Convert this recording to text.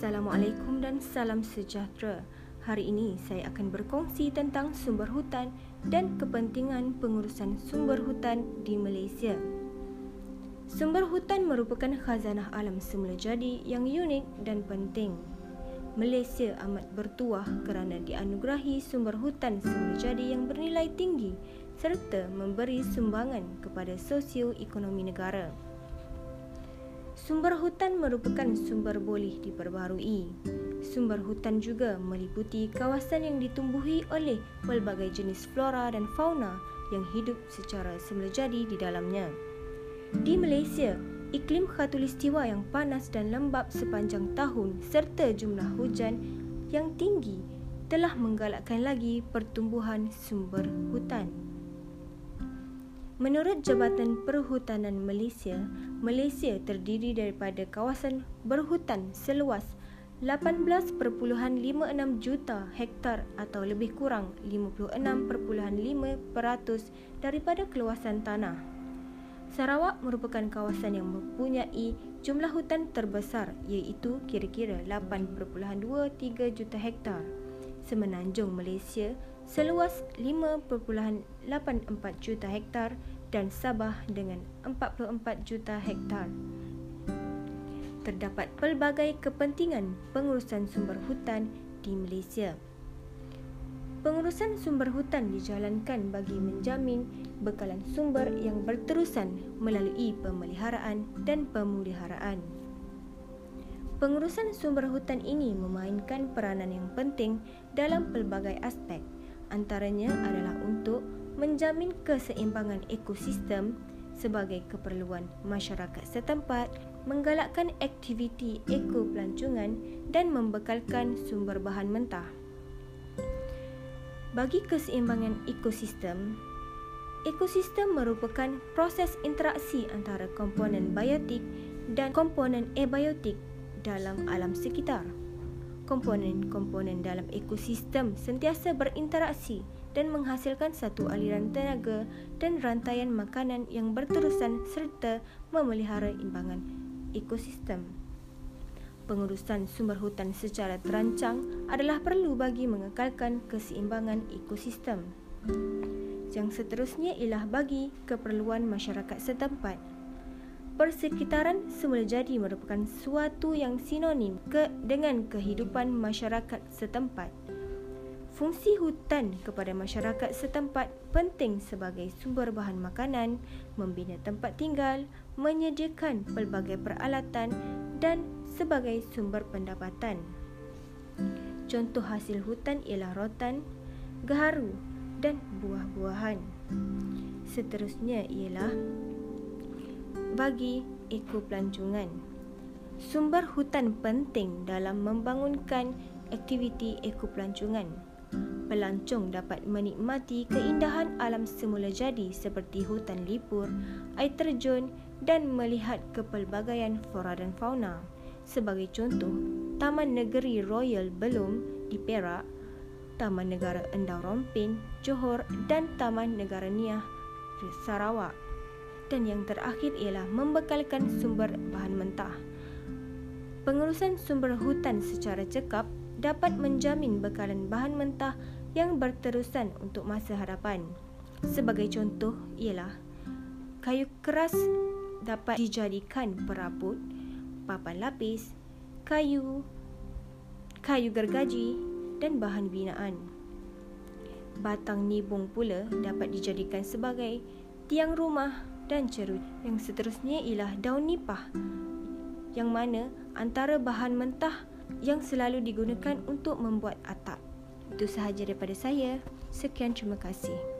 Assalamualaikum dan salam sejahtera. Hari ini saya akan berkongsi tentang sumber hutan dan kepentingan pengurusan sumber hutan di Malaysia. Sumber hutan merupakan khazanah alam semula jadi yang unik dan penting. Malaysia amat bertuah kerana dianugerahi sumber hutan semula jadi yang bernilai tinggi serta memberi sumbangan kepada sosioekonomi negara. Sumber hutan merupakan sumber boleh diperbaharui sumber hutan juga meliputi kawasan yang ditumbuhi oleh pelbagai jenis flora dan fauna yang hidup secara semulajadi di dalamnya. Di Malaysia, iklim khatulistiwa yang panas dan lembap sepanjang tahun serta jumlah hujan yang tinggi telah menggalakkan lagi pertumbuhan sumber hutan. Menurut Jabatan Perhutanan Malaysia, Malaysia terdiri daripada kawasan berhutan seluas 18.56 juta hektar atau lebih kurang 56.5% daripada keluasan tanah. Sarawak merupakan kawasan yang mempunyai jumlah hutan terbesar iaitu kira-kira 8.23 juta hektar. Semenanjung Malaysia seluas 5.84 juta hektar dan Sabah dengan 44 juta hektar terdapat pelbagai kepentingan pengurusan sumber hutan di Malaysia. Pengurusan sumber hutan dijalankan bagi menjamin bekalan sumber yang berterusan melalui pemeliharaan dan pemuliharaan. Pengurusan sumber hutan ini memainkan peranan yang penting dalam pelbagai aspek. Antaranya adalah untuk menjamin keseimbangan ekosistem sebagai keperluan masyarakat setempat menggalakkan aktiviti ekopelancongan dan membekalkan sumber bahan mentah. Bagi keseimbangan ekosistem, ekosistem merupakan proses interaksi antara komponen biotik dan komponen abiotik dalam alam sekitar. Komponen-komponen dalam ekosistem sentiasa berinteraksi dan menghasilkan satu aliran tenaga dan rantaian makanan yang berterusan serta memelihara imbangan ekosistem. Pengurusan sumber hutan secara terancang adalah perlu bagi mengekalkan keseimbangan ekosistem. Yang seterusnya ialah bagi keperluan masyarakat setempat. Persekitaran semula jadi merupakan suatu yang sinonim ke dengan kehidupan masyarakat setempat. Fungsi hutan kepada masyarakat setempat penting sebagai sumber bahan makanan, membina tempat tinggal, menyediakan pelbagai peralatan dan sebagai sumber pendapatan. Contoh hasil hutan ialah rotan, gaharu dan buah-buahan. Seterusnya ialah bagi ekopelancongan. Sumber hutan penting dalam membangunkan aktiviti ekopelancongan pelancong dapat menikmati keindahan alam semula jadi seperti hutan lipur, air terjun dan melihat kepelbagaian flora dan fauna. Sebagai contoh, Taman Negeri Royal Belum di Perak, Taman Negara Endau Rompin, Johor dan Taman Negara Niah Sarawak. Dan yang terakhir ialah membekalkan sumber bahan mentah. Pengurusan sumber hutan secara cekap dapat menjamin bekalan bahan mentah yang berterusan untuk masa hadapan. Sebagai contoh ialah kayu keras dapat dijadikan perabot, papan lapis, kayu, kayu gergaji dan bahan binaan. Batang nibung pula dapat dijadikan sebagai tiang rumah dan cerut. Yang seterusnya ialah daun nipah yang mana antara bahan mentah yang selalu digunakan untuk membuat atap. Itu sahaja daripada saya. Sekian terima kasih.